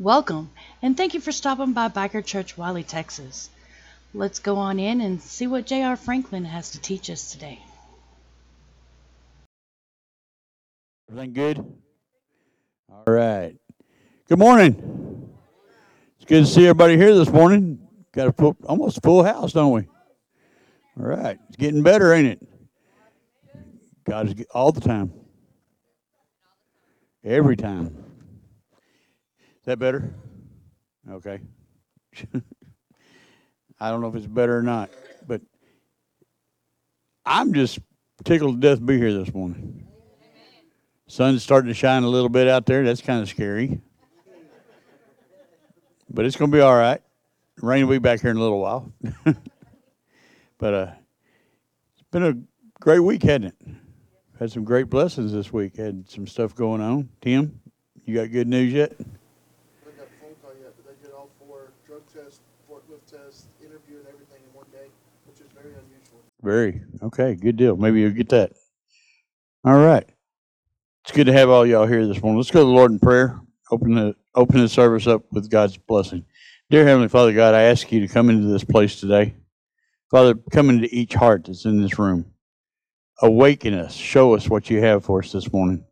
Welcome, and thank you for stopping by Biker Church, Wylie, Texas. Let's go on in and see what J.R. Franklin has to teach us today. Everything good? All right. Good morning. It's good to see everybody here this morning. Got a full, almost full house, don't we? All right. It's getting better, ain't it? God is all the time. Every time. That better? Okay. I don't know if it's better or not, but I'm just tickled to death to be here this morning. Sun's starting to shine a little bit out there. That's kind of scary. But it's going to be all right. Rain will be back here in a little while. but uh, it's been a great week, hasn't it? Had some great blessings this week. Had some stuff going on. Tim, you got good news yet? I haven't got a phone call yet, but they did all four drug tests, forklift tests, interview, and everything in one day, which is very unusual. Very. Okay, good deal. Maybe you'll get that. All right. It's good to have all y'all here this morning. Let's go to the Lord in prayer. Open the open the service up with God's blessing. Dear Heavenly Father God, I ask you to come into this place today. Father, come into each heart that's in this room. Awaken us. Show us what you have for us this morning.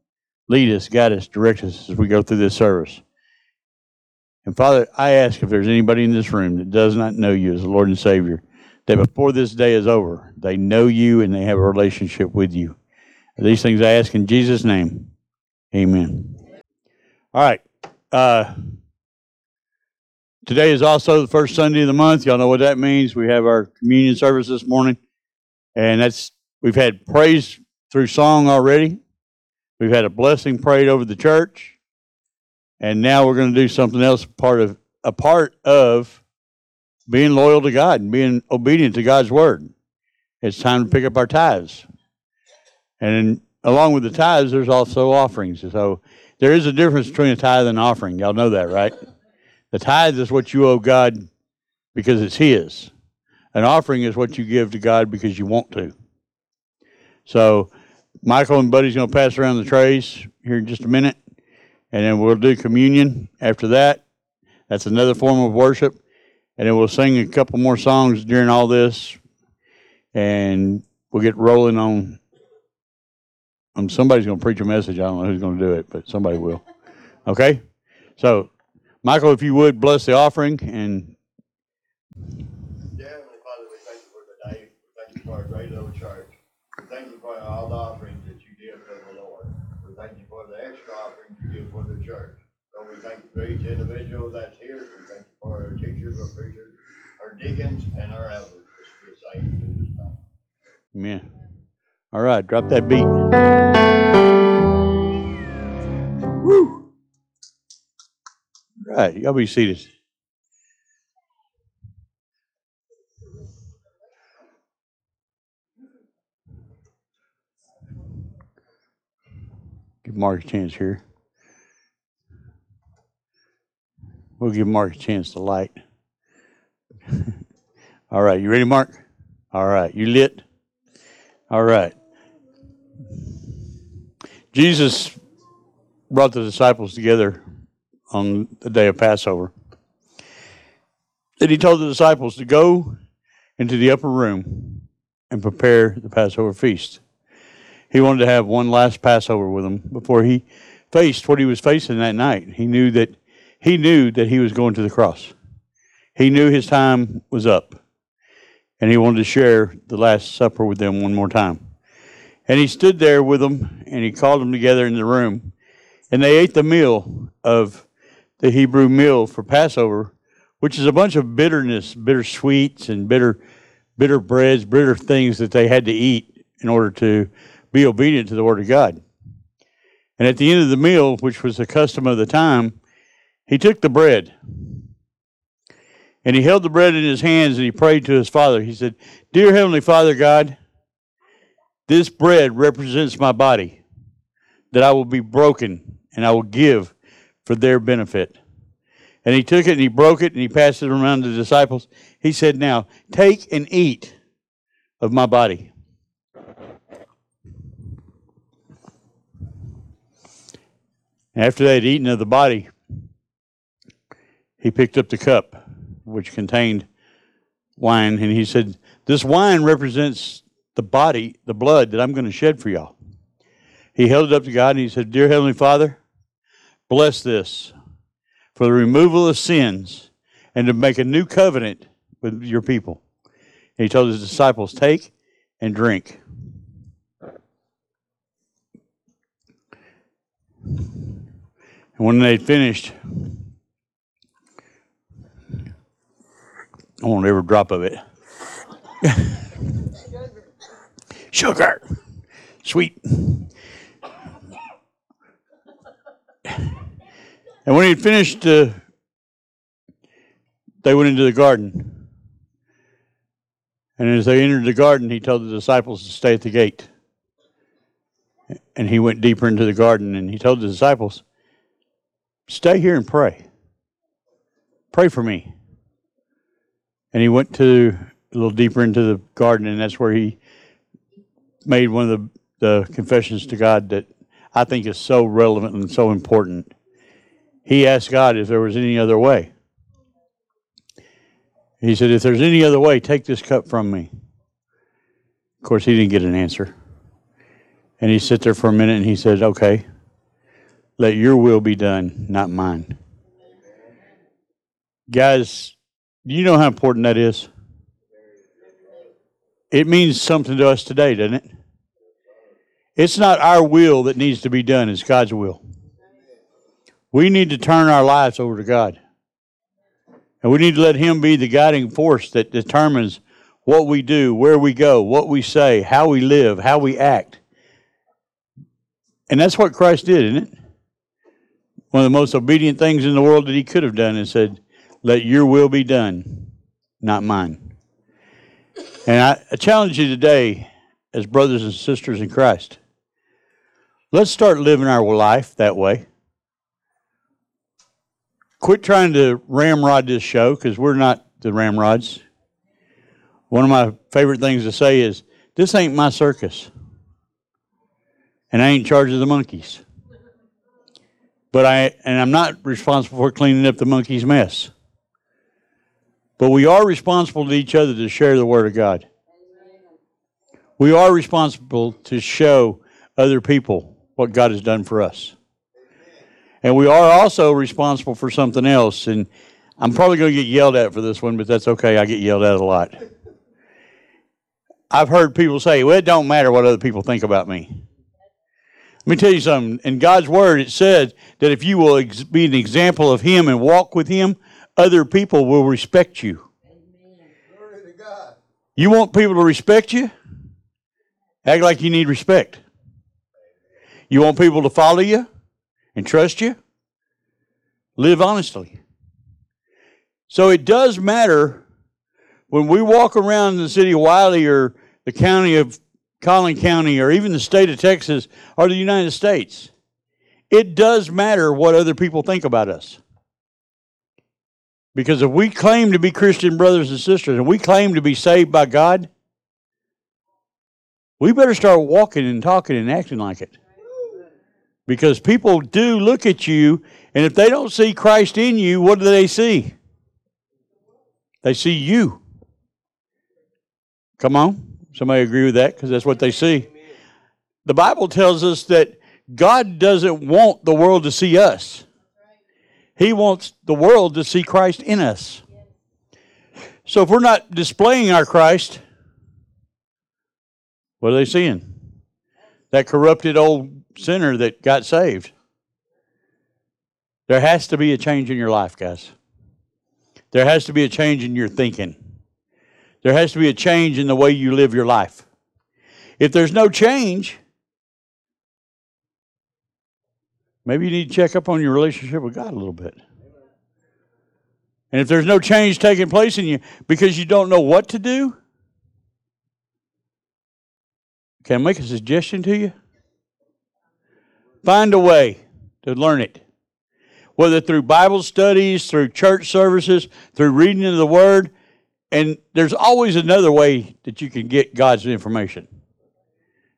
Lead us, guide us, direct us as we go through this service. And Father, I ask if there's anybody in this room that does not know you as the Lord and Savior, that before this day is over, they know you and they have a relationship with you. These things I ask in Jesus' name. Amen. All right. Uh, today is also the first Sunday of the month. Y'all know what that means. We have our communion service this morning, and that's we've had praise through song already. We've had a blessing prayed over the church, and now we're going to do something else. Part of a part of being loyal to God and being obedient to God's word. It's time to pick up our tithes. And along with the tithes, there's also offerings. So there is a difference between a tithe and an offering. Y'all know that, right? The tithe is what you owe God because it's His. An offering is what you give to God because you want to. So Michael and Buddy's going to pass around the trays here in just a minute, and then we'll do communion after that. That's another form of worship. And then we'll sing a couple more songs during all this, and we'll get rolling on um, somebody's going to preach a message. I don't know who's going to do it, but somebody will. Okay? So, Michael, if you would bless the offering and Dear Heavenly Father, we thank you for the day. We thank you for our great little church. We thank you for all the offerings that you give to the Lord. We thank you for the extra offerings you give for the church. So we thank you for each individual that's here. We thank you for our teachers, our preachers, our deacons, and our elders. Just be saved this time. Amen. All right, drop that beat. Woo! All right, y'all be seated. Give Mark a chance here. We'll give Mark a chance to light. All right, you ready, Mark? All right, you lit? All right. Jesus brought the disciples together on the day of Passover. Then he told the disciples to go into the upper room and prepare the Passover feast. He wanted to have one last Passover with them before he faced what he was facing that night. He knew that he knew that he was going to the cross. He knew his time was up. And he wanted to share the Last Supper with them one more time. And he stood there with them and he called them together in the room. And they ate the meal of the Hebrew meal for Passover, which is a bunch of bitterness, bitter sweets and bitter bitter breads, bitter things that they had to eat in order to be obedient to the word of God. And at the end of the meal, which was the custom of the time, he took the bread and he held the bread in his hands and he prayed to his father. He said, Dear Heavenly Father God, this bread represents my body that I will be broken and I will give for their benefit. And he took it and he broke it and he passed it around to the disciples. He said, Now take and eat of my body. After they had eaten of the body, he picked up the cup, which contained wine, and he said, This wine represents the body, the blood that I'm going to shed for y'all. He held it up to God and he said, Dear Heavenly Father, bless this for the removal of sins and to make a new covenant with your people. And he told his disciples, Take and drink. And when they finished, I won't every drop of it. Sugar, sweet. And when he had finished, uh, they went into the garden. And as they entered the garden, he told the disciples to stay at the gate. And he went deeper into the garden and he told the disciples, Stay here and pray. Pray for me. And he went to a little deeper into the garden, and that's where he made one of the, the confessions to God that I think is so relevant and so important. He asked God if there was any other way. He said, If there's any other way, take this cup from me. Of course, he didn't get an answer. And he sat there for a minute and he said, Okay. Let your will be done, not mine. Guys, do you know how important that is? It means something to us today, doesn't it? It's not our will that needs to be done, it's God's will. We need to turn our lives over to God. And we need to let Him be the guiding force that determines what we do, where we go, what we say, how we live, how we act. And that's what Christ did, isn't it? one of the most obedient things in the world that he could have done and said, Let your will be done, not mine. And I, I challenge you today, as brothers and sisters in Christ, let's start living our life that way. Quit trying to ramrod this show because we're not the ramrods. One of my favorite things to say is, This ain't my circus. And I ain't in charge of the monkeys. But I and I'm not responsible for cleaning up the monkey's mess. But we are responsible to each other to share the word of God. We are responsible to show other people what God has done for us. And we are also responsible for something else. And I'm probably going to get yelled at for this one, but that's okay. I get yelled at a lot. I've heard people say, well, it don't matter what other people think about me. Let me tell you something. In God's Word, it says that if you will ex- be an example of Him and walk with Him, other people will respect you. Glory to God. You want people to respect you? Act like you need respect. You want people to follow you and trust you? Live honestly. So it does matter when we walk around the city of Wylie or the county of Collin County or even the state of Texas or the United States. It does matter what other people think about us. Because if we claim to be Christian brothers and sisters and we claim to be saved by God, we better start walking and talking and acting like it. Because people do look at you, and if they don't see Christ in you, what do they see? They see you. Come on. Somebody agree with that? Because that's what they see. The Bible tells us that God doesn't want the world to see us, He wants the world to see Christ in us. So if we're not displaying our Christ, what are they seeing? That corrupted old sinner that got saved. There has to be a change in your life, guys. There has to be a change in your thinking. There has to be a change in the way you live your life. If there's no change, maybe you need to check up on your relationship with God a little bit. And if there's no change taking place in you because you don't know what to do, can I make a suggestion to you? Find a way to learn it. Whether through Bible studies, through church services, through reading of the Word, and there's always another way that you can get God's information.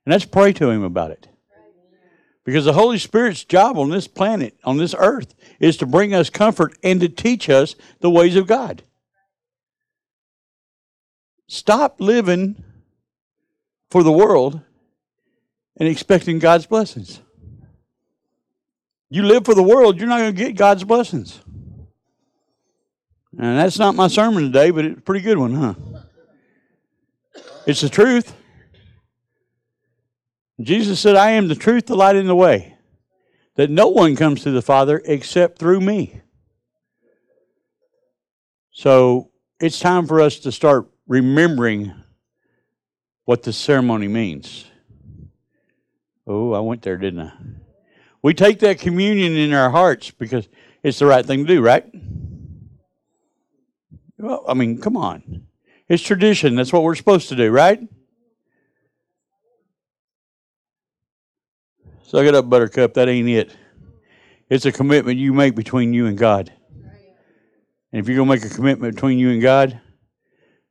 And that's pray to Him about it. Because the Holy Spirit's job on this planet, on this earth, is to bring us comfort and to teach us the ways of God. Stop living for the world and expecting God's blessings. You live for the world, you're not going to get God's blessings. And that's not my sermon today, but it's a pretty good one, huh? It's the truth. Jesus said, I am the truth, the light, and the way. That no one comes to the Father except through me. So it's time for us to start remembering what the ceremony means. Oh, I went there, didn't I? We take that communion in our hearts because it's the right thing to do, right? Well, I mean, come on. It's tradition. That's what we're supposed to do, right? Suck it up, Buttercup. That ain't it. It's a commitment you make between you and God. And if you're going to make a commitment between you and God,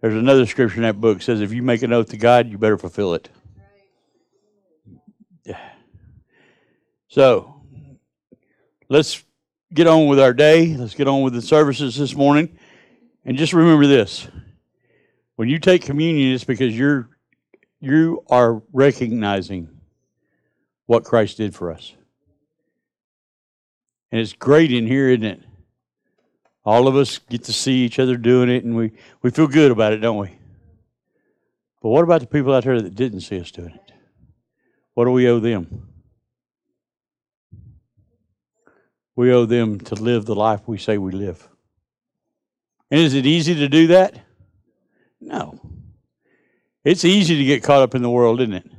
there's another scripture in that book that says if you make an oath to God, you better fulfill it. So, let's get on with our day. Let's get on with the services this morning. And just remember this. When you take communion, it's because you're you are recognizing what Christ did for us. And it's great in here, isn't it? All of us get to see each other doing it and we, we feel good about it, don't we? But what about the people out there that didn't see us doing it? What do we owe them? We owe them to live the life we say we live. And is it easy to do that? No. It's easy to get caught up in the world, isn't it?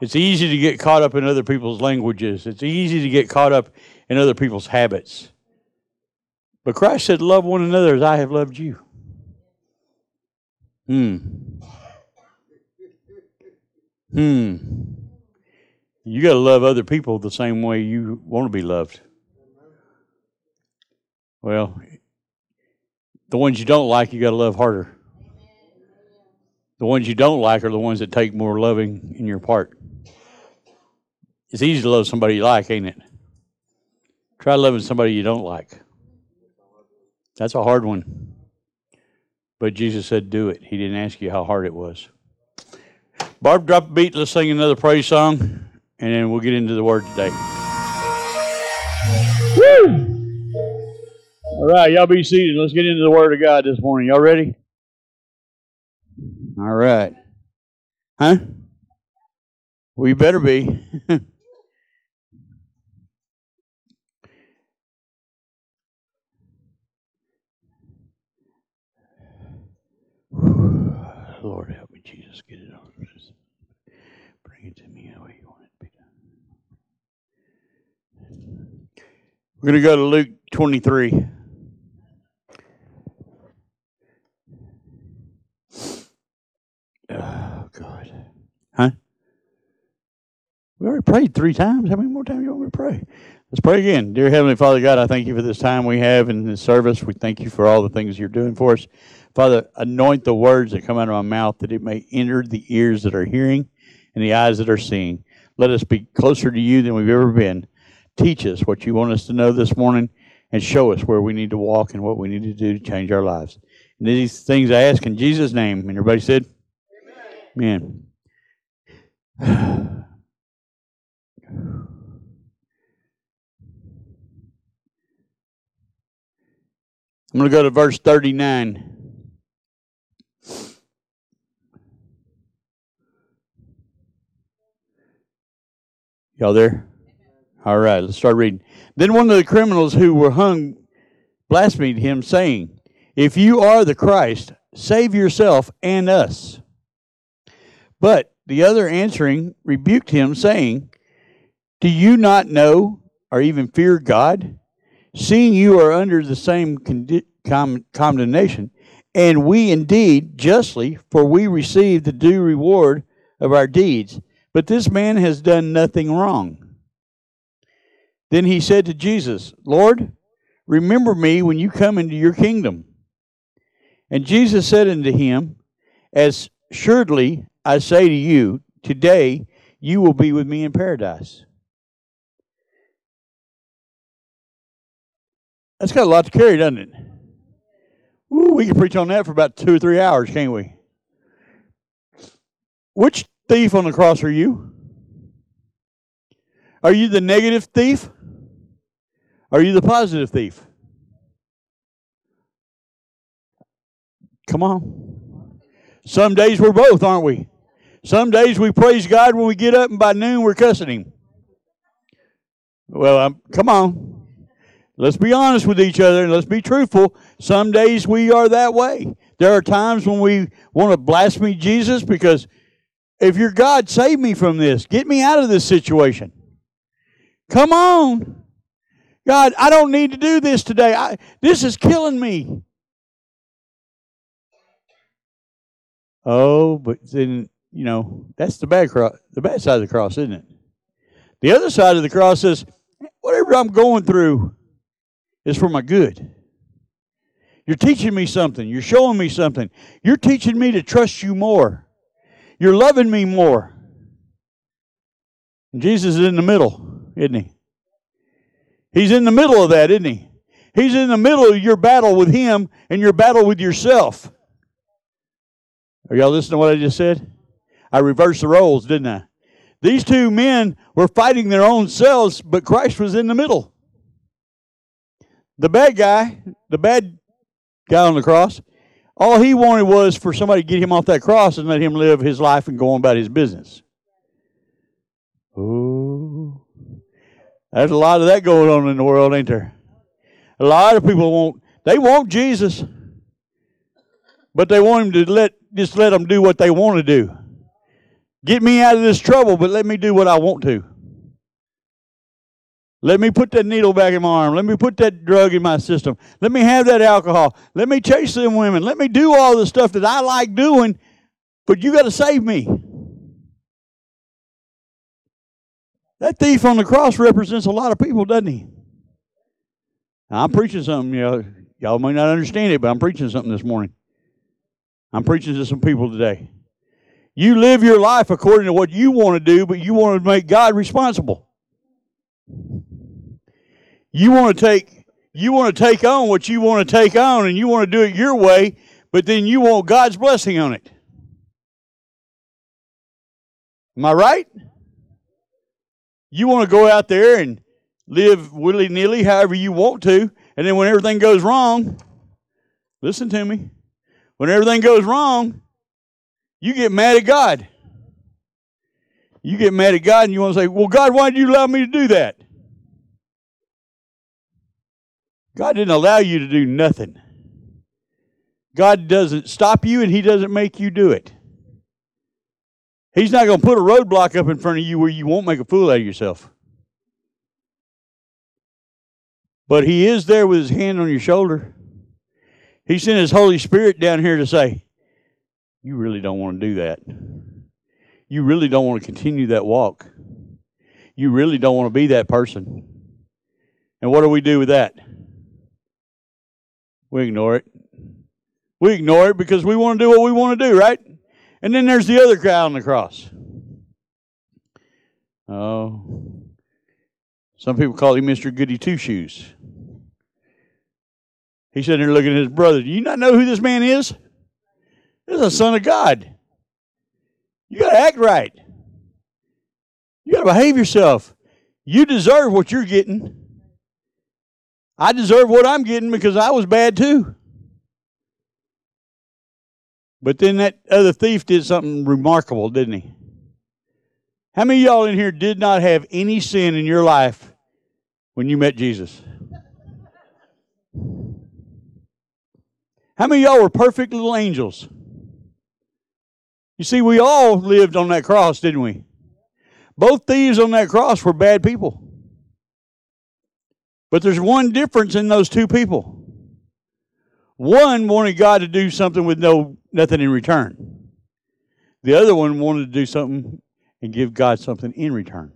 It's easy to get caught up in other people's languages. It's easy to get caught up in other people's habits. But Christ said, Love one another as I have loved you. Hmm. Hmm. You got to love other people the same way you want to be loved. Well, the ones you don't like, you got to love harder. The ones you don't like are the ones that take more loving in your part. It's easy to love somebody you like, ain't it? Try loving somebody you don't like. That's a hard one. But Jesus said, do it. He didn't ask you how hard it was. Barb, drop a beat. Let's sing another praise song, and then we'll get into the word today. Woo! All right, y'all be seated. Let's get into the word of God this morning. Y'all ready? All right. Huh? We better be. Lord, Jesus. Get it on. Bring it to me the way you want it to be done. We're going to go to Luke 23. Oh, God. Huh? We already prayed three times. How many more times do you want me to pray? Let's pray again. Dear Heavenly Father God, I thank you for this time we have in this service. We thank you for all the things you're doing for us. Father, anoint the words that come out of my mouth that it may enter the ears that are hearing and the eyes that are seeing. Let us be closer to you than we've ever been. Teach us what you want us to know this morning and show us where we need to walk and what we need to do to change our lives. And these things I ask in Jesus' name. And everybody said, Amen. Amen. I'm going to go to verse 39. Y'all there? All right, let's start reading. Then one of the criminals who were hung blasphemed him, saying, If you are the Christ, save yourself and us. But the other answering rebuked him, saying, Do you not know or even fear God, seeing you are under the same condi- com- condemnation? And we indeed justly, for we receive the due reward of our deeds. But this man has done nothing wrong. Then he said to Jesus, Lord, remember me when you come into your kingdom. And Jesus said unto him, As surely I say to you, today you will be with me in paradise. That's got a lot to carry, doesn't it? Ooh, we can preach on that for about two or three hours, can't we? Which thief on the cross are you? Are you the negative thief? Are you the positive thief? Come on. Some days we're both, aren't we? Some days we praise God when we get up, and by noon we're cussing Him. Well, um, come on. Let's be honest with each other and let's be truthful. Some days we are that way. There are times when we want to blaspheme Jesus because if you're God, save me from this. Get me out of this situation. Come on. God, I don't need to do this today. I, this is killing me. Oh, but then, you know, that's the bad cross, the bad side of the cross, isn't it? The other side of the cross is whatever I'm going through is for my good. You're teaching me something. You're showing me something. You're teaching me to trust you more. You're loving me more. And Jesus is in the middle, isn't he? He's in the middle of that, isn't he? He's in the middle of your battle with him and your battle with yourself. Are y'all listening to what I just said? I reversed the roles, didn't I? These two men were fighting their own selves, but Christ was in the middle. The bad guy, the bad guy on the cross, all he wanted was for somebody to get him off that cross and let him live his life and go on about his business. Oh, there's a lot of that going on in the world, ain't there? A lot of people want they want Jesus, but they want him to let just let them do what they want to do. Get me out of this trouble, but let me do what I want to. Let me put that needle back in my arm. Let me put that drug in my system. Let me have that alcohol. Let me chase them women. Let me do all the stuff that I like doing, but you got to save me. That thief on the cross represents a lot of people, doesn't he? Now, I'm preaching something, you know, y'all may not understand it, but I'm preaching something this morning. I'm preaching to some people today. You live your life according to what you want to do, but you want to make God responsible. You want to take you want to take on what you want to take on and you want to do it your way, but then you want God's blessing on it. Am I right? You want to go out there and live willy nilly however you want to, and then when everything goes wrong, listen to me. When everything goes wrong, you get mad at God. You get mad at God and you want to say, Well, God, why did you allow me to do that? God didn't allow you to do nothing. God doesn't stop you and He doesn't make you do it. He's not going to put a roadblock up in front of you where you won't make a fool out of yourself. But He is there with His hand on your shoulder. He sent His Holy Spirit down here to say, You really don't want to do that. You really don't want to continue that walk. You really don't want to be that person. And what do we do with that? We ignore it. We ignore it because we want to do what we want to do, right? And then there's the other guy on the cross. Oh. Some people call him Mr. Goody Two Shoes. He's sitting there looking at his brother. Do you not know who this man is? This is a son of God. You got to act right. You got to behave yourself. You deserve what you're getting. I deserve what I'm getting because I was bad too. But then that other thief did something remarkable, didn't he? How many y'all in here did not have any sin in your life when you met Jesus? How many y'all were perfect little angels? You see, we all lived on that cross, didn't we? Both thieves on that cross were bad people. But there's one difference in those two people. One wanted God to do something with no nothing in return. The other one wanted to do something and give God something in return.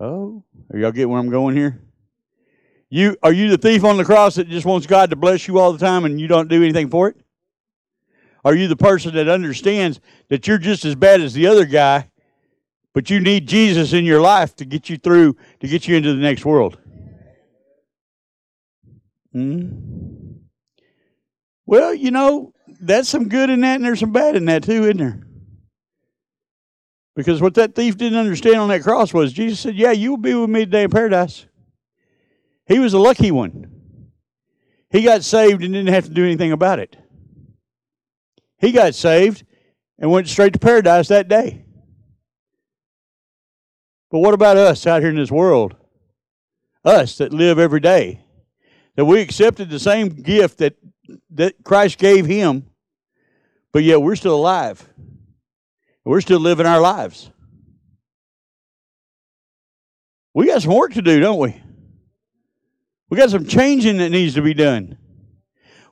Oh, are y'all getting where I'm going here? You are you the thief on the cross that just wants God to bless you all the time and you don't do anything for it? Are you the person that understands that you're just as bad as the other guy, but you need Jesus in your life to get you through, to get you into the next world? Hmm. Well, you know, that's some good in that, and there's some bad in that too, isn't there? Because what that thief didn't understand on that cross was Jesus said, Yeah, you will be with me today in paradise. He was a lucky one. He got saved and didn't have to do anything about it. He got saved and went straight to paradise that day. But what about us out here in this world? Us that live every day. That we accepted the same gift that, that Christ gave him, but yet we're still alive. We're still living our lives. We got some work to do, don't we? We got some changing that needs to be done.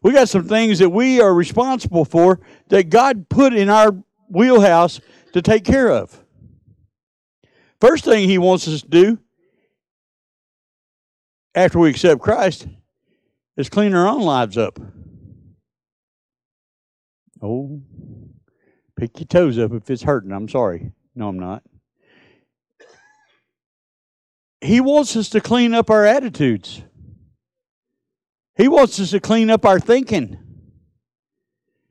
We got some things that we are responsible for that God put in our wheelhouse to take care of. First thing He wants us to do after we accept Christ is clean our own lives up. Oh, pick your toes up if it's hurting. I'm sorry. No, I'm not. He wants us to clean up our attitudes. He wants us to clean up our thinking.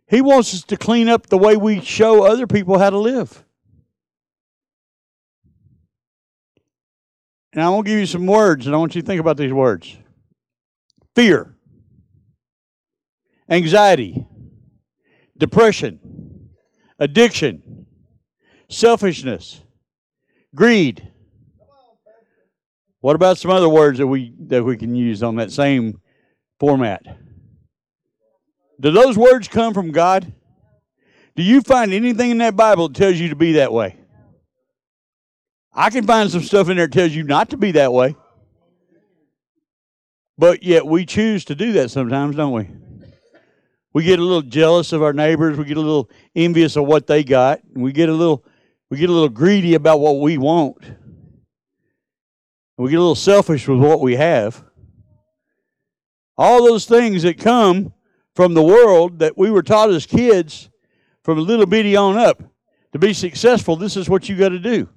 He wants us to clean up the way we show other people how to live. And I want to give you some words, and I want you to think about these words fear, anxiety, depression, addiction, selfishness, greed. What about some other words that we that we can use on that same format? Do those words come from God? Do you find anything in that Bible that tells you to be that way? I can find some stuff in there that tells you not to be that way. But yet we choose to do that sometimes, don't we? We get a little jealous of our neighbors, we get a little envious of what they got, and we get a little we get a little greedy about what we want. We get a little selfish with what we have. All those things that come from the world that we were taught as kids from a little bitty on up. To be successful, this is what you got to do.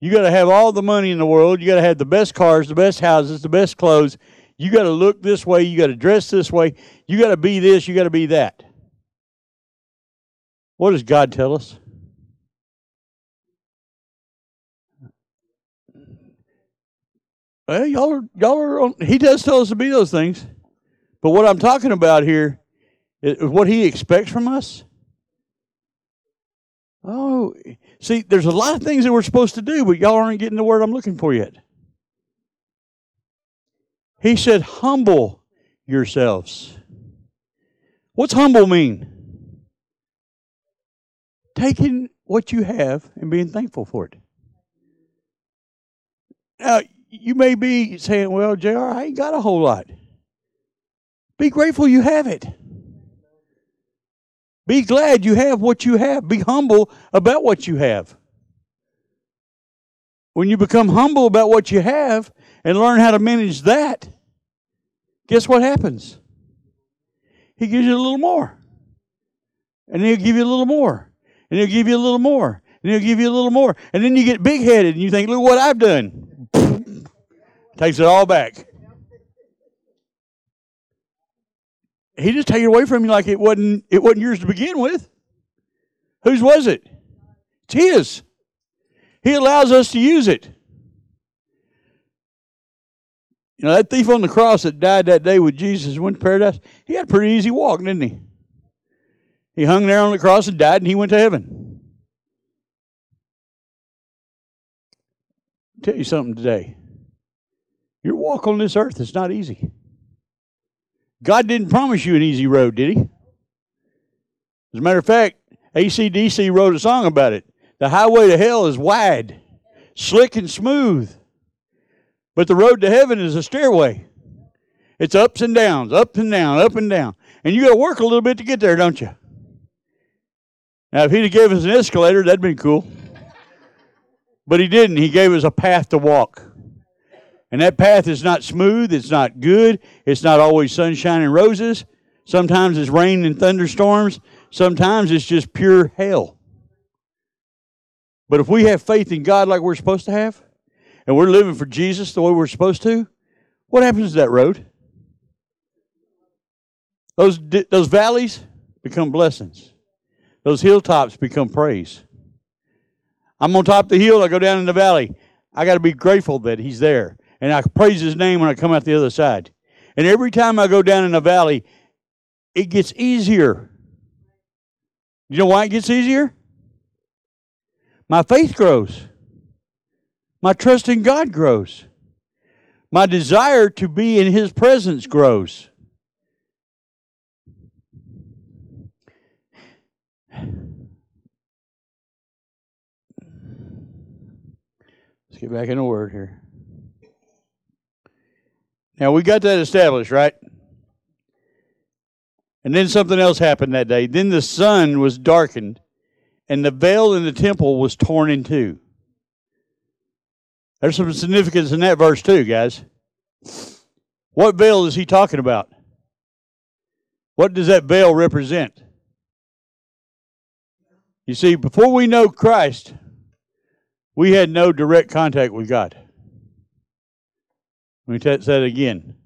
You got to have all the money in the world. You got to have the best cars, the best houses, the best clothes. You got to look this way. You got to dress this way. You got to be this. You got to be that. What does God tell us? Well, y'all are y'all are on, he does tell us to be those things. But what I'm talking about here is what he expects from us. Oh, see, there's a lot of things that we're supposed to do, but y'all aren't getting the word I'm looking for yet. He said, humble yourselves. What's humble mean? Taking what you have and being thankful for it. Now, you may be saying, well, JR, I ain't got a whole lot. Be grateful you have it. Be glad you have what you have. Be humble about what you have. When you become humble about what you have and learn how to manage that, guess what happens? He gives you a little more. And he'll give you a little more. And he'll give you a little more. And he'll give you a little more. And then you get big headed and you think, look what I've done. Takes it all back. He just take it away from you like it wasn't it wasn't yours to begin with. Whose was it? It's his. He allows us to use it. You know, that thief on the cross that died that day with Jesus went to paradise, he had a pretty easy walk, didn't he? He hung there on the cross and died and he went to heaven. I'll tell you something today. Your walk on this earth is not easy. God didn't promise you an easy road, did He? As a matter of fact, AC/DC wrote a song about it. The highway to hell is wide, slick, and smooth. But the road to heaven is a stairway. It's ups and downs, up and down, up and down. And you got to work a little bit to get there, don't you? Now, if he'd have given us an escalator, that'd been cool. But he didn't. He gave us a path to walk. And that path is not smooth, it's not good, it's not always sunshine and roses. Sometimes it's rain and thunderstorms, sometimes it's just pure hell. But if we have faith in God like we're supposed to have, and we're living for Jesus the way we're supposed to, what happens to that road? Those, those valleys become blessings. Those hilltops become praise. I'm on top of the hill, I go down in the valley. I got to be grateful that he's there. And I praise his name when I come out the other side. And every time I go down in the valley, it gets easier. You know why it gets easier? My faith grows. My trust in God grows. My desire to be in His presence grows. Let's get back in word here. Now we got that established, right? And then something else happened that day. Then the sun was darkened, and the veil in the temple was torn in two. There's some significance in that verse, too, guys. What veil is he talking about? What does that veil represent? You see, before we know Christ, we had no direct contact with God. Let me say that again.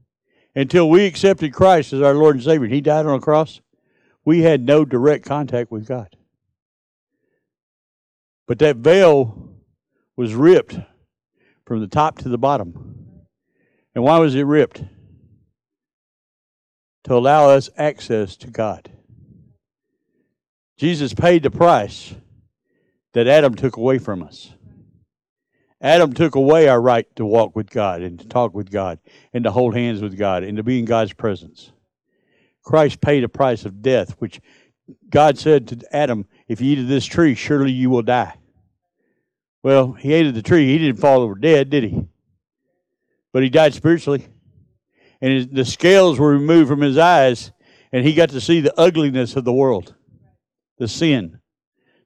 Until we accepted Christ as our Lord and Savior, He died on a cross, we had no direct contact with God. But that veil was ripped from the top to the bottom. And why was it ripped? To allow us access to God. Jesus paid the price that Adam took away from us. Adam took away our right to walk with God and to talk with God and to hold hands with God and to be in God's presence. Christ paid a price of death, which God said to Adam, If you eat of this tree, surely you will die. Well, he ate of the tree. He didn't fall over dead, did he? But he died spiritually. And his, the scales were removed from his eyes, and he got to see the ugliness of the world, the sin,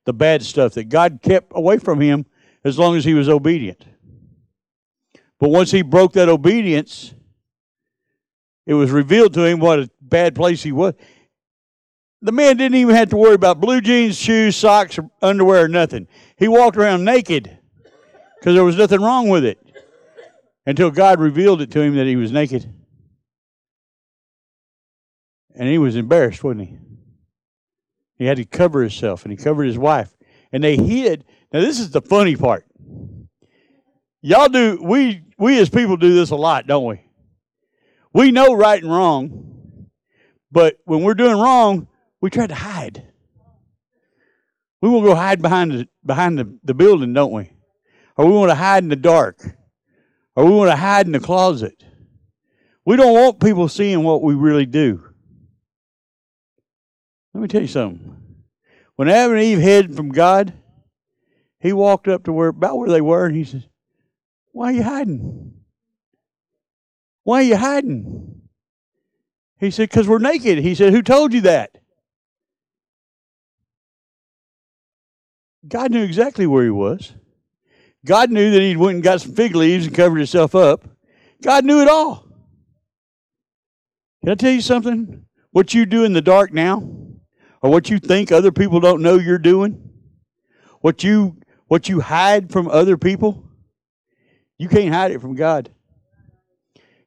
the bad stuff that God kept away from him as long as he was obedient. But once he broke that obedience, it was revealed to him what a bad place he was. The man didn't even have to worry about blue jeans, shoes, socks, underwear, or nothing. He walked around naked because there was nothing wrong with it until God revealed it to him that he was naked. And he was embarrassed, wasn't he? He had to cover himself and he covered his wife. And they hid. Now, this is the funny part. Y'all do, we, we as people do this a lot, don't we? We know right and wrong, but when we're doing wrong, we try to hide. We want to go hide behind the, behind the, the building, don't we? Or we want to hide in the dark. Or we want to hide in the closet. We don't want people seeing what we really do. Let me tell you something. When Adam and Eve hid from God, he walked up to where about where they were and he said, Why are you hiding? Why are you hiding? He said, Because we're naked. He said, Who told you that? God knew exactly where he was. God knew that he went and got some fig leaves and covered himself up. God knew it all. Can I tell you something? What you do in the dark now, or what you think other people don't know you're doing, what you what you hide from other people, you can't hide it from God.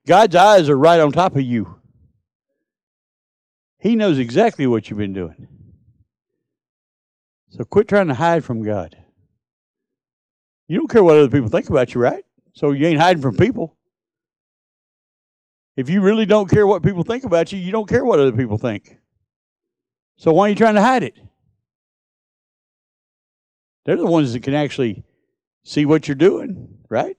God's eyes are right on top of you. He knows exactly what you've been doing. So quit trying to hide from God. You don't care what other people think about you, right? So you ain't hiding from people. If you really don't care what people think about you, you don't care what other people think. So why are you trying to hide it? They're the ones that can actually see what you're doing, right?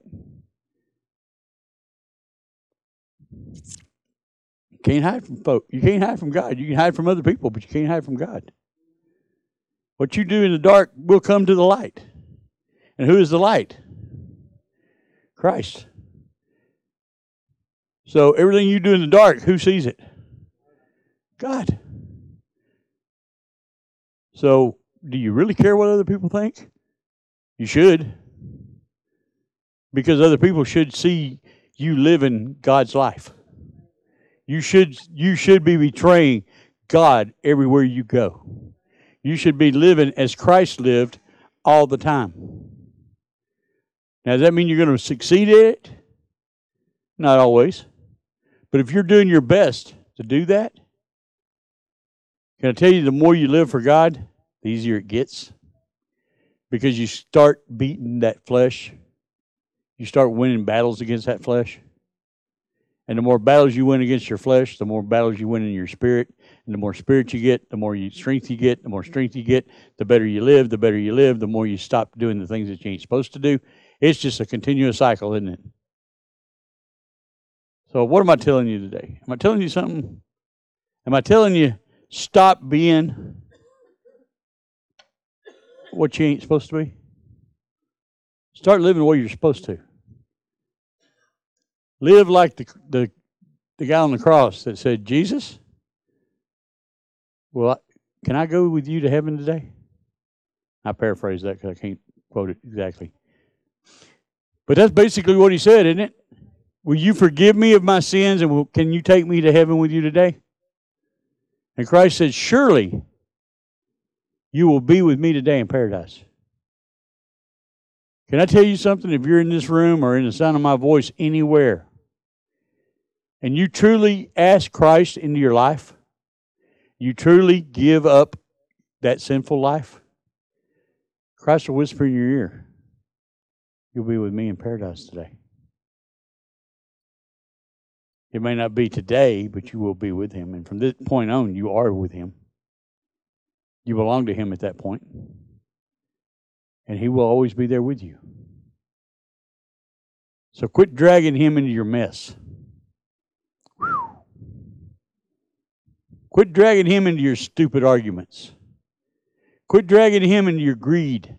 You can't hide from folk. You can't hide from God. You can hide from other people, but you can't hide from God. What you do in the dark will come to the light. And who is the light? Christ. So everything you do in the dark, who sees it? God. So do you really care what other people think? You should. Because other people should see you living God's life. You should you should be betraying God everywhere you go. You should be living as Christ lived all the time. Now, does that mean you're going to succeed at it? Not always. But if you're doing your best to do that, Can I tell you, the more you live for God, the easier it gets? Because you start beating that flesh. You start winning battles against that flesh. And the more battles you win against your flesh, the more battles you win in your spirit. And the more spirit you get, the more you, strength you get, the more strength you get, the better you live, the better you live, the more you stop doing the things that you ain't supposed to do. It's just a continuous cycle, isn't it? So, what am I telling you today? Am I telling you something? Am I telling you stop being what you ain't supposed to be? Start living way you're supposed to. Live like the, the, the guy on the cross that said, Jesus, well, can I go with you to heaven today? I paraphrase that because I can't quote it exactly. But that's basically what he said, isn't it? Will you forgive me of my sins and will, can you take me to heaven with you today? And Christ said, Surely you will be with me today in paradise. Can I tell you something? If you're in this room or in the sound of my voice anywhere, and you truly ask Christ into your life, you truly give up that sinful life, Christ will whisper in your ear, You'll be with me in paradise today. It may not be today, but you will be with him. And from this point on, you are with him. You belong to him at that point. And he will always be there with you. So quit dragging him into your mess. Quit dragging him into your stupid arguments. Quit dragging him into your greed.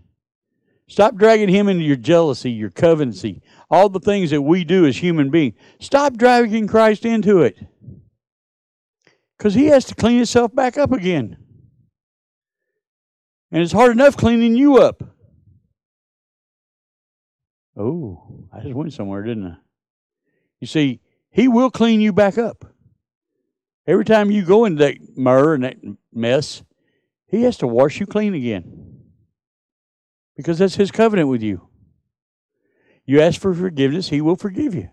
Stop dragging him into your jealousy, your covenancy, all the things that we do as human beings. Stop dragging Christ into it. Because he has to clean himself back up again. And it's hard enough cleaning you up. Oh, I just went somewhere, didn't I? You see, he will clean you back up. Every time you go into that myrrh and that mess, he has to wash you clean again. Because that's his covenant with you. You ask for forgiveness, he will forgive you.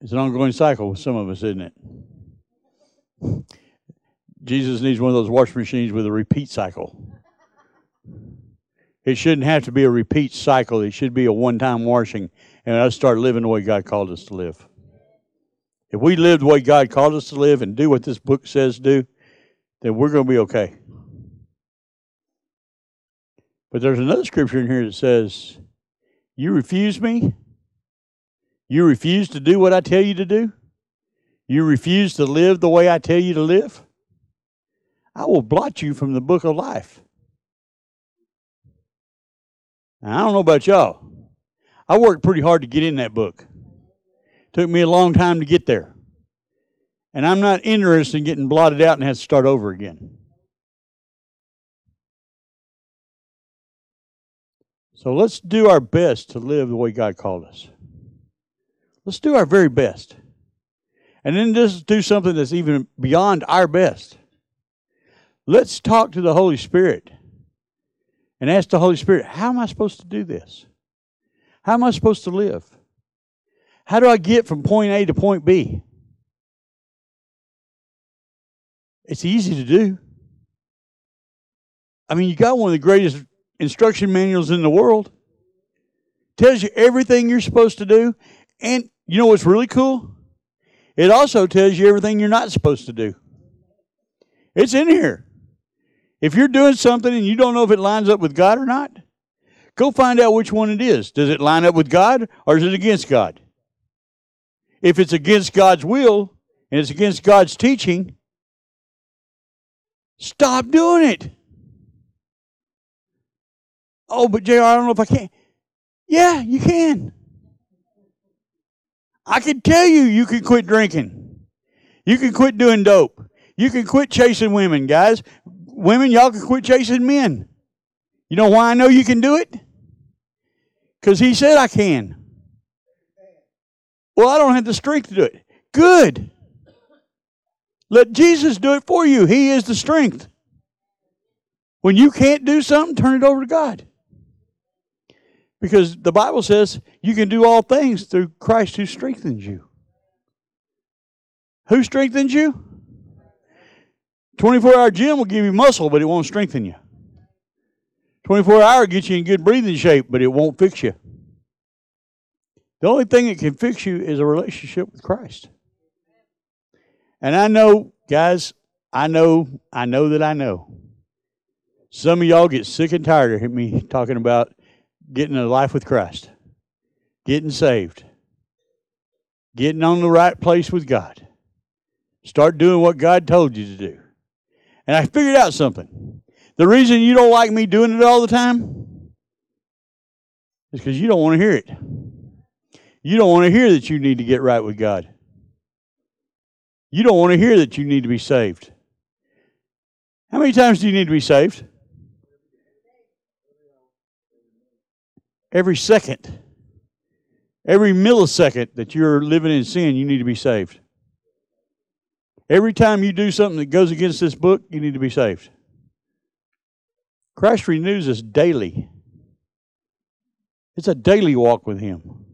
It's an ongoing cycle with some of us, isn't it? Jesus needs one of those wash machines with a repeat cycle. It shouldn't have to be a repeat cycle. It should be a one time washing and us start living the way God called us to live. If we live the way God called us to live and do what this book says to do, then we're going to be okay. But there's another scripture in here that says, You refuse me? You refuse to do what I tell you to do? You refuse to live the way I tell you to live? I will blot you from the book of life. Now, I don't know about y'all. I worked pretty hard to get in that book. Took me a long time to get there. And I'm not interested in getting blotted out and have to start over again. So let's do our best to live the way God called us. Let's do our very best. And then just do something that's even beyond our best. Let's talk to the Holy Spirit and ask the Holy Spirit, how am I supposed to do this? How am I supposed to live? How do I get from point A to point B? It's easy to do. I mean, you got one of the greatest instruction manuals in the world. Tells you everything you're supposed to do. And you know what's really cool? It also tells you everything you're not supposed to do. It's in here. If you're doing something and you don't know if it lines up with God or not, go find out which one it is. Does it line up with God or is it against God? If it's against God's will and it's against God's teaching, stop doing it. Oh, but JR, I don't know if I can. Yeah, you can. I can tell you, you can quit drinking. You can quit doing dope. You can quit chasing women, guys. Women, y'all can quit chasing men. You know why I know you can do it? Because he said I can. Well, I don't have the strength to do it. Good. Let Jesus do it for you. He is the strength. When you can't do something, turn it over to God. Because the Bible says you can do all things through Christ who strengthens you. Who strengthens you? 24 hour gym will give you muscle, but it won't strengthen you. 24 hour gets you in good breathing shape, but it won't fix you. The only thing that can fix you is a relationship with Christ. And I know, guys, I know, I know that I know. Some of y'all get sick and tired of me talking about getting a life with Christ, getting saved, getting on the right place with God. Start doing what God told you to do. And I figured out something. The reason you don't like me doing it all the time is because you don't want to hear it. You don't want to hear that you need to get right with God. You don't want to hear that you need to be saved. How many times do you need to be saved? Every second. Every millisecond that you're living in sin, you need to be saved. Every time you do something that goes against this book, you need to be saved. Christ renews us daily. It's a daily walk with Him.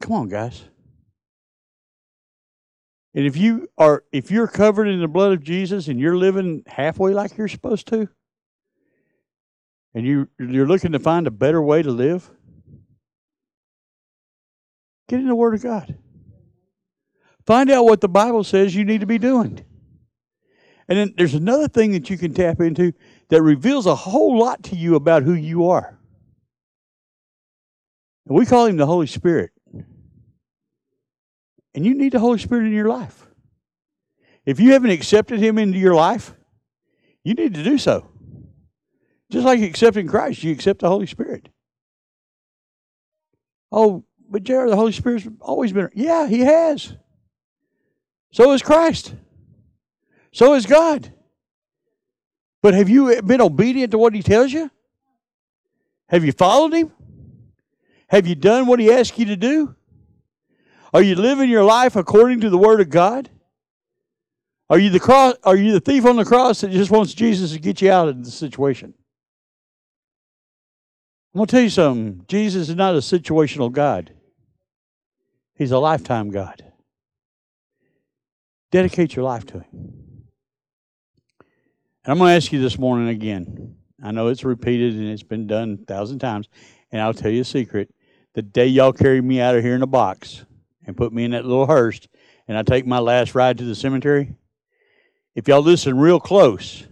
Come on, guys. And if you are if you're covered in the blood of Jesus and you're living halfway like you're supposed to, and you you're looking to find a better way to live, get in the Word of God. Find out what the Bible says you need to be doing. And then there's another thing that you can tap into that reveals a whole lot to you about who you are. And we call him the Holy Spirit. And you need the Holy Spirit in your life. If you haven't accepted him into your life, you need to do so. Just like accepting Christ, you accept the Holy Spirit. Oh, but Jared, the Holy Spirit's always been. Yeah, he has. So is Christ. So is God. But have you been obedient to what he tells you? Have you followed him? Have you done what he asked you to do? Are you living your life according to the word of God? Are you the cross are you the thief on the cross that just wants Jesus to get you out of the situation? I'm going to tell you something. Jesus is not a situational God. He's a lifetime God. Dedicate your life to Him. And I'm going to ask you this morning again. I know it's repeated and it's been done a thousand times. And I'll tell you a secret. The day y'all carry me out of here in a box and put me in that little hearse and I take my last ride to the cemetery, if y'all listen real close,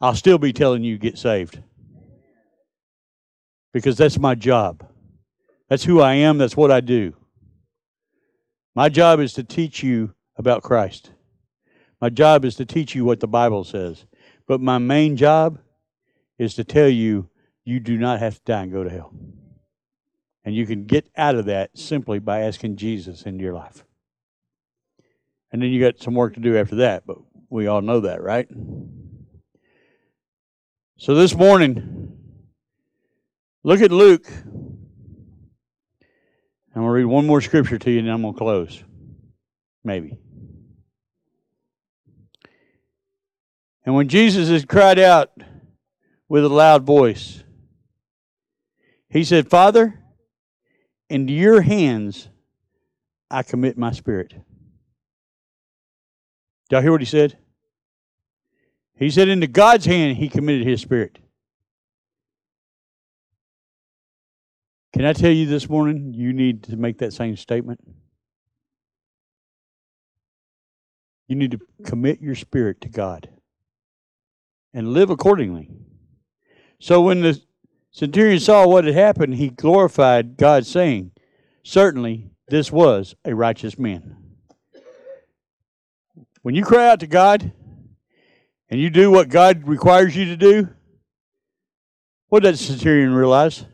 I'll still be telling you get saved. Because that's my job. That's who I am. That's what I do. My job is to teach you about Christ. My job is to teach you what the Bible says. But my main job is to tell you you do not have to die and go to hell. And you can get out of that simply by asking Jesus into your life. And then you got some work to do after that, but we all know that, right? So this morning, look at Luke. I'm going to read one more scripture to you and then I'm going to close. Maybe. And when Jesus had cried out with a loud voice, he said, Father, into your hands I commit my spirit. Y'all hear what he said? He said, Into God's hand he committed his spirit. Can I tell you this morning, you need to make that same statement? You need to commit your spirit to God and live accordingly. So when the centurion saw what had happened, he glorified God, saying, Certainly this was a righteous man. When you cry out to God and you do what God requires you to do, what does the centurion realize?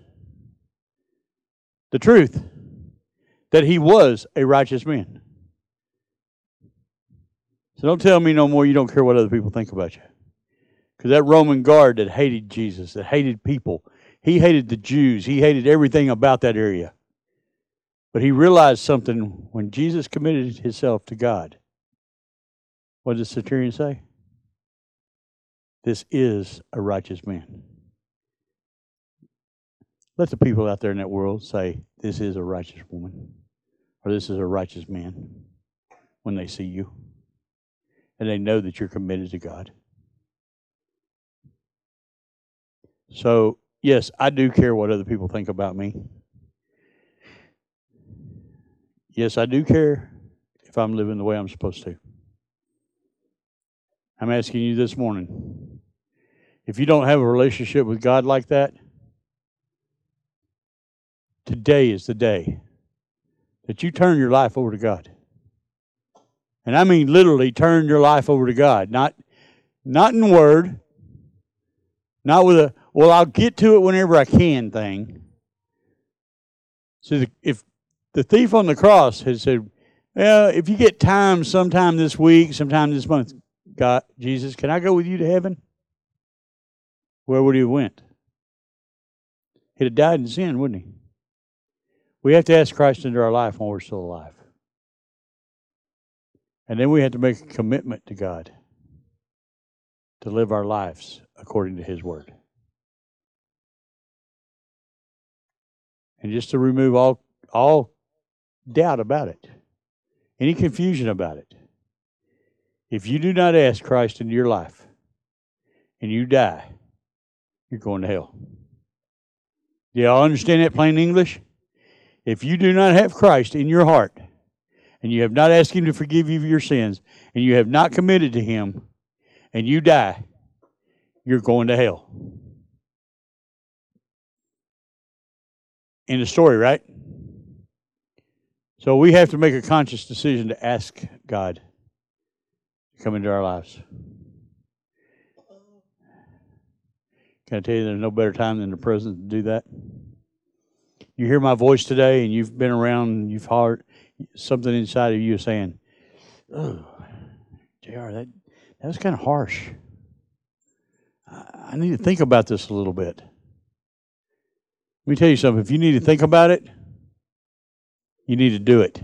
The truth that he was a righteous man. So don't tell me no more you don't care what other people think about you. Because that Roman guard that hated Jesus, that hated people, he hated the Jews, he hated everything about that area. But he realized something when Jesus committed himself to God. What did the centurion say? This is a righteous man. Let the people out there in that world say, This is a righteous woman, or this is a righteous man when they see you. and they know that you're committed to God. So, yes, I do care what other people think about me. Yes, I do care if I'm living the way I'm supposed to. I'm asking you this morning if you don't have a relationship with God like that, today is the day that you turn your life over to God. And I mean literally turn your life over to God, not not in word, not with a well I'll get to it whenever I can thing. So if the thief on the cross had said, "Well, if you get time sometime this week, sometime this month, God, Jesus, can I go with you to heaven?" Where would he have went? He'd have died in sin, wouldn't he? We have to ask Christ into our life when we're still alive. And then we have to make a commitment to God to live our lives according to His Word. And just to remove all, all doubt about it, any confusion about it. If you do not ask Christ into your life and you die, you're going to hell. Do y'all understand that plain English? If you do not have Christ in your heart, and you have not asked Him to forgive you of your sins, and you have not committed to Him, and you die, you're going to hell. In the story, right? So we have to make a conscious decision to ask God to come into our lives. Can I tell you there's no better time than the present to do that? You hear my voice today and you've been around, and you've heard something inside of you saying, Oh, JR, that, that was kind of harsh. I, I need to think about this a little bit. Let me tell you something. If you need to think about it, you need to do it.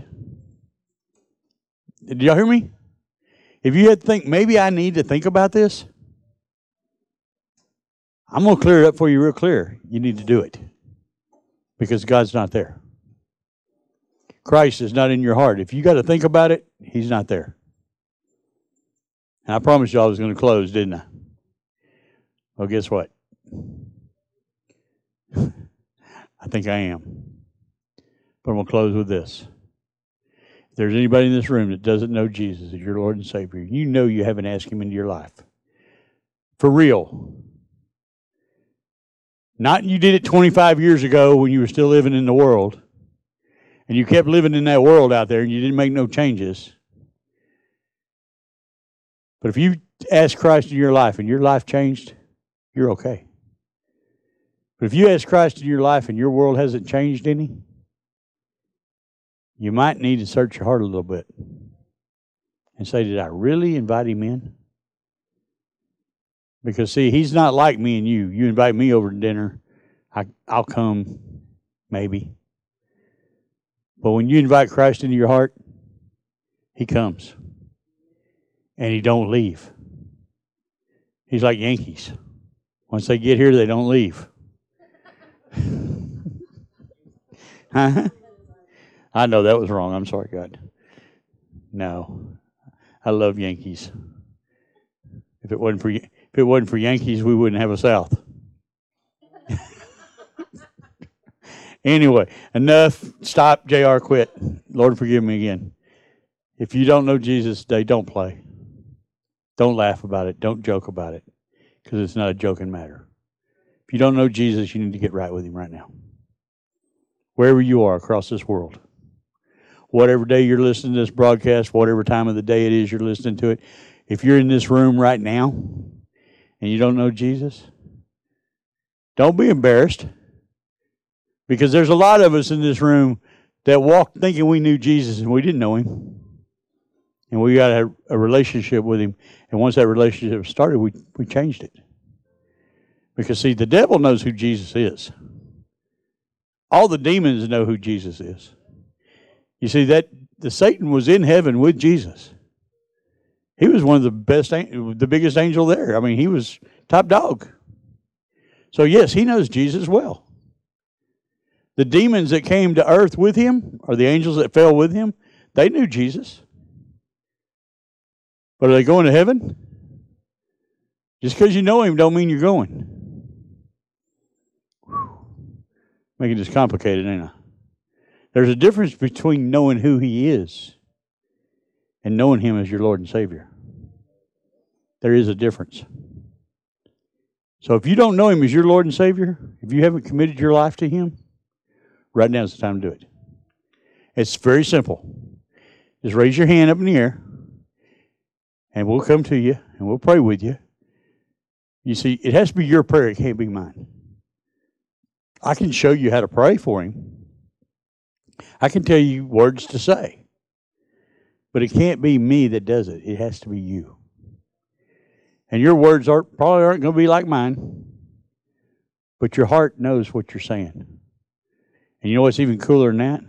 Did y'all hear me? If you had to think, maybe I need to think about this, I'm going to clear it up for you real clear. You need to do it because God's not there. Christ is not in your heart. If you got to think about it, He's not there. And I promised you I was going to close, didn't I? Well, guess what? I think I am. But I'm going to close with this. If there's anybody in this room that doesn't know Jesus as your Lord and Savior, you know you haven't asked Him into your life. For real. Not you did it 25 years ago when you were still living in the world and you kept living in that world out there and you didn't make no changes. But if you ask Christ in your life and your life changed, you're okay. But if you ask Christ in your life and your world hasn't changed any, you might need to search your heart a little bit and say, Did I really invite him in? Because, see, he's not like me and you. You invite me over to dinner, I, I'll come, maybe. But when you invite Christ into your heart, he comes. And he don't leave. He's like Yankees. Once they get here, they don't leave. Huh? I know that was wrong. I'm sorry, God. No. I love Yankees. If it wasn't for if it wasn't for Yankees, we wouldn't have a South. anyway, enough. Stop. Jr. Quit. Lord, forgive me again. If you don't know Jesus today, don't play. Don't laugh about it. Don't joke about it, because it's not a joking matter. If you don't know Jesus, you need to get right with Him right now. Wherever you are across this world, whatever day you're listening to this broadcast, whatever time of the day it is you're listening to it, if you're in this room right now and you don't know Jesus, don't be embarrassed. Because there's a lot of us in this room that walked thinking we knew Jesus and we didn't know him. And we got a, a relationship with him. And once that relationship started, we, we changed it. Because, see, the devil knows who Jesus is. All the demons know who Jesus is. You see, that the Satan was in heaven with Jesus. He was one of the best, the biggest angel there. I mean, he was top dog. So, yes, he knows Jesus well. The demons that came to earth with him, or the angels that fell with him, they knew Jesus. But are they going to heaven? Just because you know him don't mean you're going. Whew. Making this complicated, ain't I? There's a difference between knowing who he is and knowing him as your Lord and Savior. There is a difference. So if you don't know him as your Lord and Savior, if you haven't committed your life to him, right now is the time to do it. It's very simple. Just raise your hand up in the air, and we'll come to you and we'll pray with you. You see, it has to be your prayer, it can't be mine. I can show you how to pray for him. I can tell you words to say. But it can't be me that does it. It has to be you. And your words are probably aren't going to be like mine. But your heart knows what you're saying. And you know what's even cooler than that?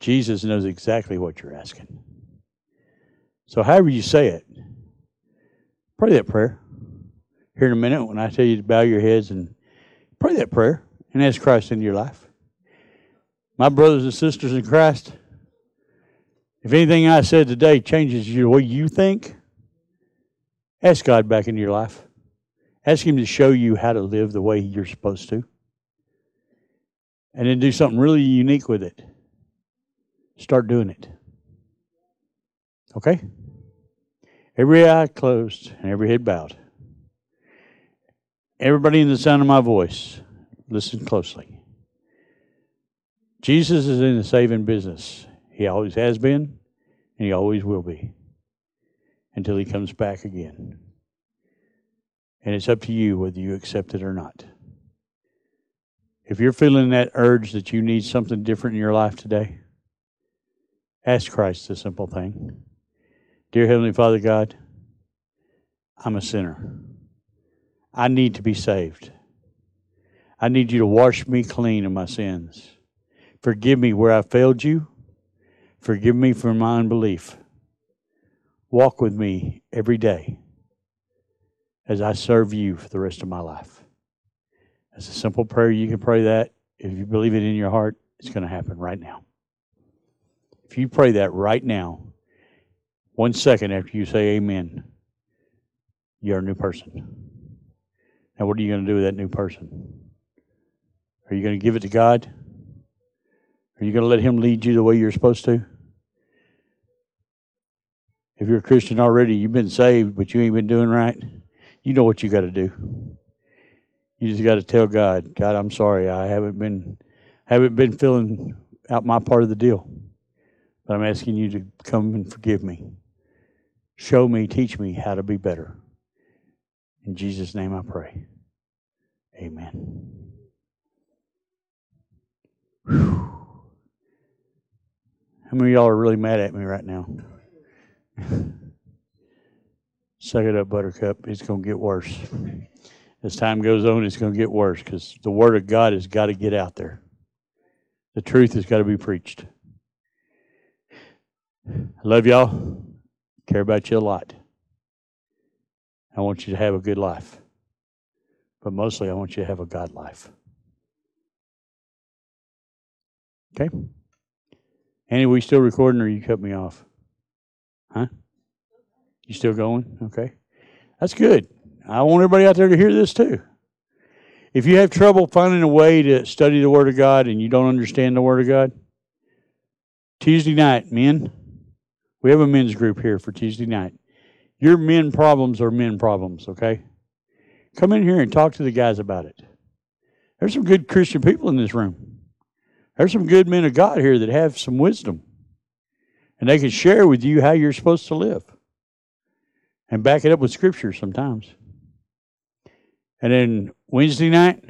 Jesus knows exactly what you're asking. So however you say it, pray that prayer. Here in a minute when I tell you to bow your heads and pray that prayer and ask Christ into your life. My brothers and sisters in Christ, if anything I said today changes the way you think, ask God back into your life. Ask Him to show you how to live the way you're supposed to. And then do something really unique with it. Start doing it. Okay? Every eye closed and every head bowed. Everybody in the sound of my voice, listen closely. Jesus is in the saving business. He always has been, and he always will be until he comes back again. And it's up to you whether you accept it or not. If you're feeling that urge that you need something different in your life today, ask Christ the simple thing Dear Heavenly Father God, I'm a sinner. I need to be saved. I need you to wash me clean of my sins. Forgive me where I failed you. Forgive me for my unbelief. Walk with me every day as I serve you for the rest of my life. That's a simple prayer. You can pray that. If you believe it in your heart, it's going to happen right now. If you pray that right now, one second after you say amen, you're a new person. Now, what are you going to do with that new person? Are you going to give it to God? Are you going to let Him lead you the way you're supposed to? If you're a Christian already, you've been saved, but you ain't been doing right, you know what you got to do. You just got to tell God, God, I'm sorry, I haven't been haven't been filling out my part of the deal, but I'm asking you to come and forgive me. Show me, teach me how to be better. In Jesus' name I pray. Amen. Whew. How many of y'all are really mad at me right now? Suck it up, Buttercup. It's going to get worse. As time goes on, it's going to get worse because the Word of God has got to get out there. The truth has got to be preached. I love y'all. Care about you a lot. I want you to have a good life. But mostly, I want you to have a God life. Okay? Annie, we still recording or you cut me off? Huh? You still going? Okay. That's good. I want everybody out there to hear this too. If you have trouble finding a way to study the Word of God and you don't understand the Word of God, Tuesday night, men, we have a men's group here for Tuesday night. Your men problems are men problems, okay? Come in here and talk to the guys about it. There's some good Christian people in this room. There's some good men of God here that have some wisdom. And they can share with you how you're supposed to live. And back it up with scripture sometimes. And then Wednesday night,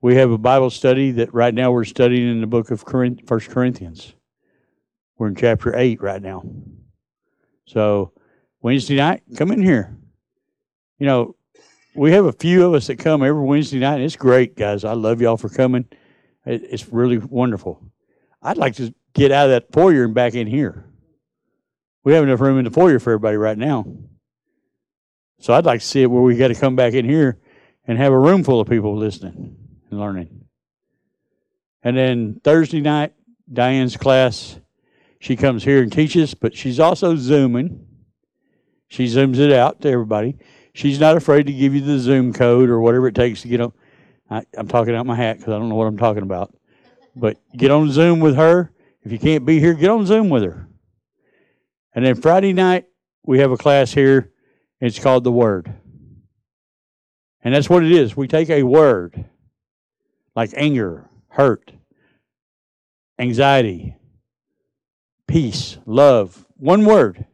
we have a Bible study that right now we're studying in the book of First Corinthians. We're in chapter 8 right now. So Wednesday night, come in here. You know, we have a few of us that come every Wednesday night. And it's great, guys. I love y'all for coming. It's really wonderful. I'd like to get out of that foyer and back in here. We have enough room in the foyer for everybody right now. So I'd like to see it where we got to come back in here and have a room full of people listening and learning. And then Thursday night, Diane's class, she comes here and teaches, but she's also Zooming. She zooms it out to everybody. She's not afraid to give you the Zoom code or whatever it takes to get on. I, I'm talking out my hat because I don't know what I'm talking about. But get on Zoom with her. If you can't be here, get on Zoom with her. And then Friday night, we have a class here. It's called the Word. And that's what it is. We take a word like anger, hurt, anxiety, peace, love, one word.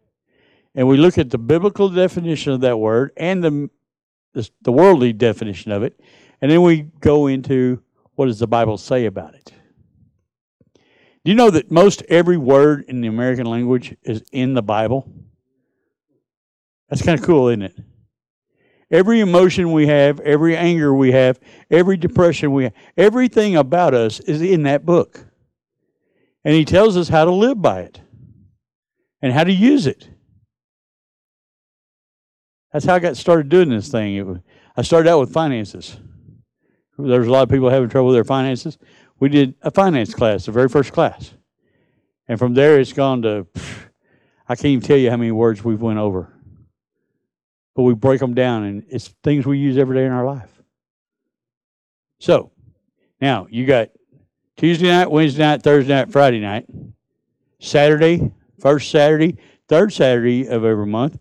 And we look at the biblical definition of that word and the, the, the worldly definition of it. And then we go into what does the Bible say about it. Do you know that most every word in the American language is in the Bible? That's kind of cool, isn't it? Every emotion we have, every anger we have, every depression we have, everything about us is in that book. And he tells us how to live by it and how to use it. That's how I got started doing this thing. Was, I started out with finances. There's a lot of people having trouble with their finances. We did a finance class, the very first class. And from there, it's gone to, I can't even tell you how many words we've went over but we break them down and it's things we use every day in our life. So, now you got Tuesday night, Wednesday night, Thursday night, Friday night, Saturday, first Saturday, third Saturday of every month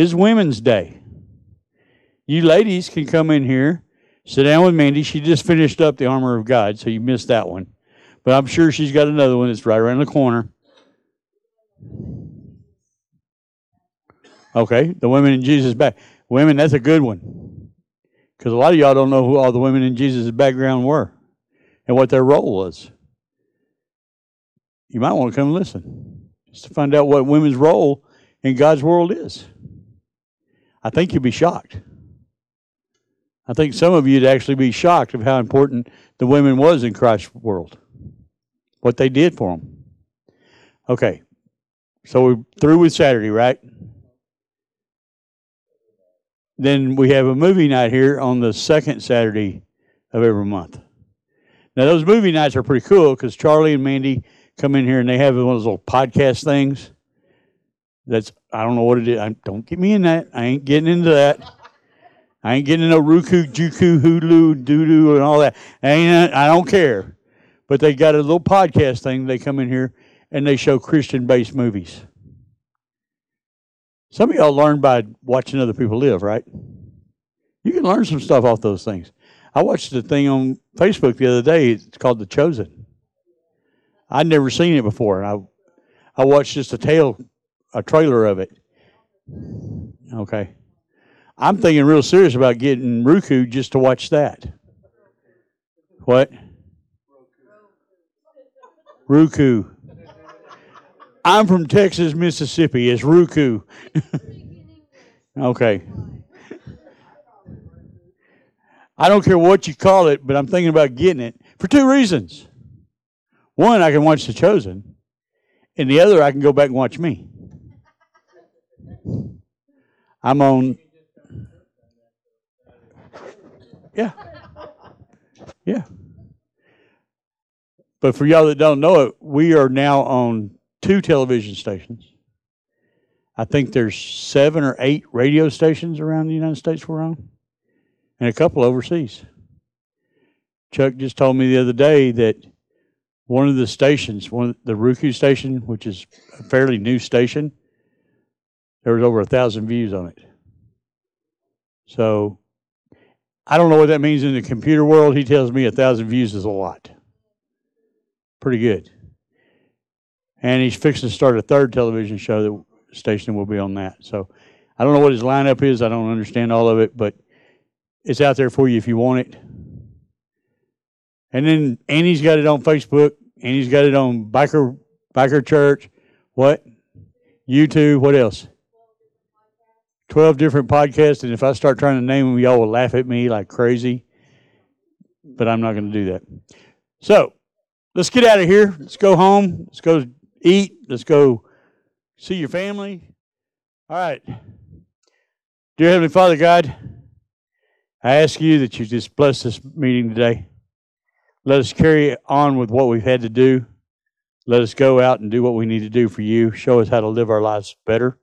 is Women's Day. You ladies can come in here, sit down with Mandy. She just finished up the Armor of God, so you missed that one. But I'm sure she's got another one that's right around the corner. Okay, the women in Jesus' back. Women, that's a good one. Because a lot of y'all don't know who all the women in Jesus' background were and what their role was. You might want to come listen just to find out what women's role in God's world is. I think you'd be shocked. I think some of you'd actually be shocked of how important the women was in Christ's world, what they did for them. Okay, so we're through with Saturday, right? then we have a movie night here on the second Saturday of every month. Now, those movie nights are pretty cool because Charlie and Mandy come in here and they have one of those little podcast things. That's, I don't know what it is. I, don't get me in that. I ain't getting into that. I ain't getting into Roku, Juku, Hulu, Doodoo, and all that. I, ain't, I don't care. But they got a little podcast thing. They come in here and they show Christian based movies. Some of y'all learn by watching other people live, right? You can learn some stuff off those things. I watched a thing on Facebook the other day. It's called The Chosen. I'd never seen it before, and I I watched just a tail a trailer of it. Okay. I'm thinking real serious about getting Roku just to watch that. What? Roku. I'm from Texas, Mississippi. It's Roku. okay. I don't care what you call it, but I'm thinking about getting it for two reasons. One, I can watch The Chosen, and the other, I can go back and watch me. I'm on. Yeah. Yeah. But for y'all that don't know it, we are now on two television stations. I think there's seven or eight radio stations around the United States we're on, and a couple overseas. Chuck just told me the other day that one of the stations, one the Roku station, which is a fairly new station, there was over a thousand views on it. So I don't know what that means in the computer world. He tells me a thousand views is a lot. Pretty good and he's fixing to start a third television show that station will be on that. So I don't know what his lineup is. I don't understand all of it, but it's out there for you if you want it. And then Annie's got it on Facebook. Annie's got it on Biker Biker Church. What? YouTube. What else? Twelve different podcasts. And if I start trying to name them, y'all will laugh at me like crazy. But I'm not going to do that. So let's get out of here. Let's go home. Let's go eat. Let's go see your family. All right. Dear Heavenly Father God, I ask you that you just bless this meeting today. Let us carry on with what we've had to do. Let us go out and do what we need to do for you. Show us how to live our lives better,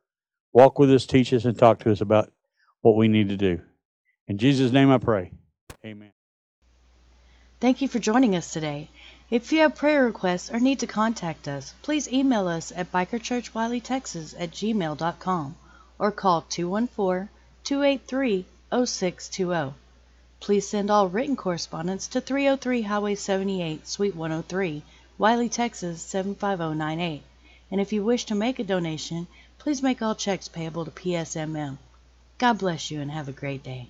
walk with us, teach us, and talk to us about what we need to do. In Jesus' name I pray. Amen. Thank you for joining us today. If you have prayer requests or need to contact us, please email us at bikerchurchwileytexas at gmail.com or call 214-283-0620. Please send all written correspondence to 303 Highway 78, Suite 103, Wylie, Texas 75098. And if you wish to make a donation, please make all checks payable to PSMM. God bless you and have a great day.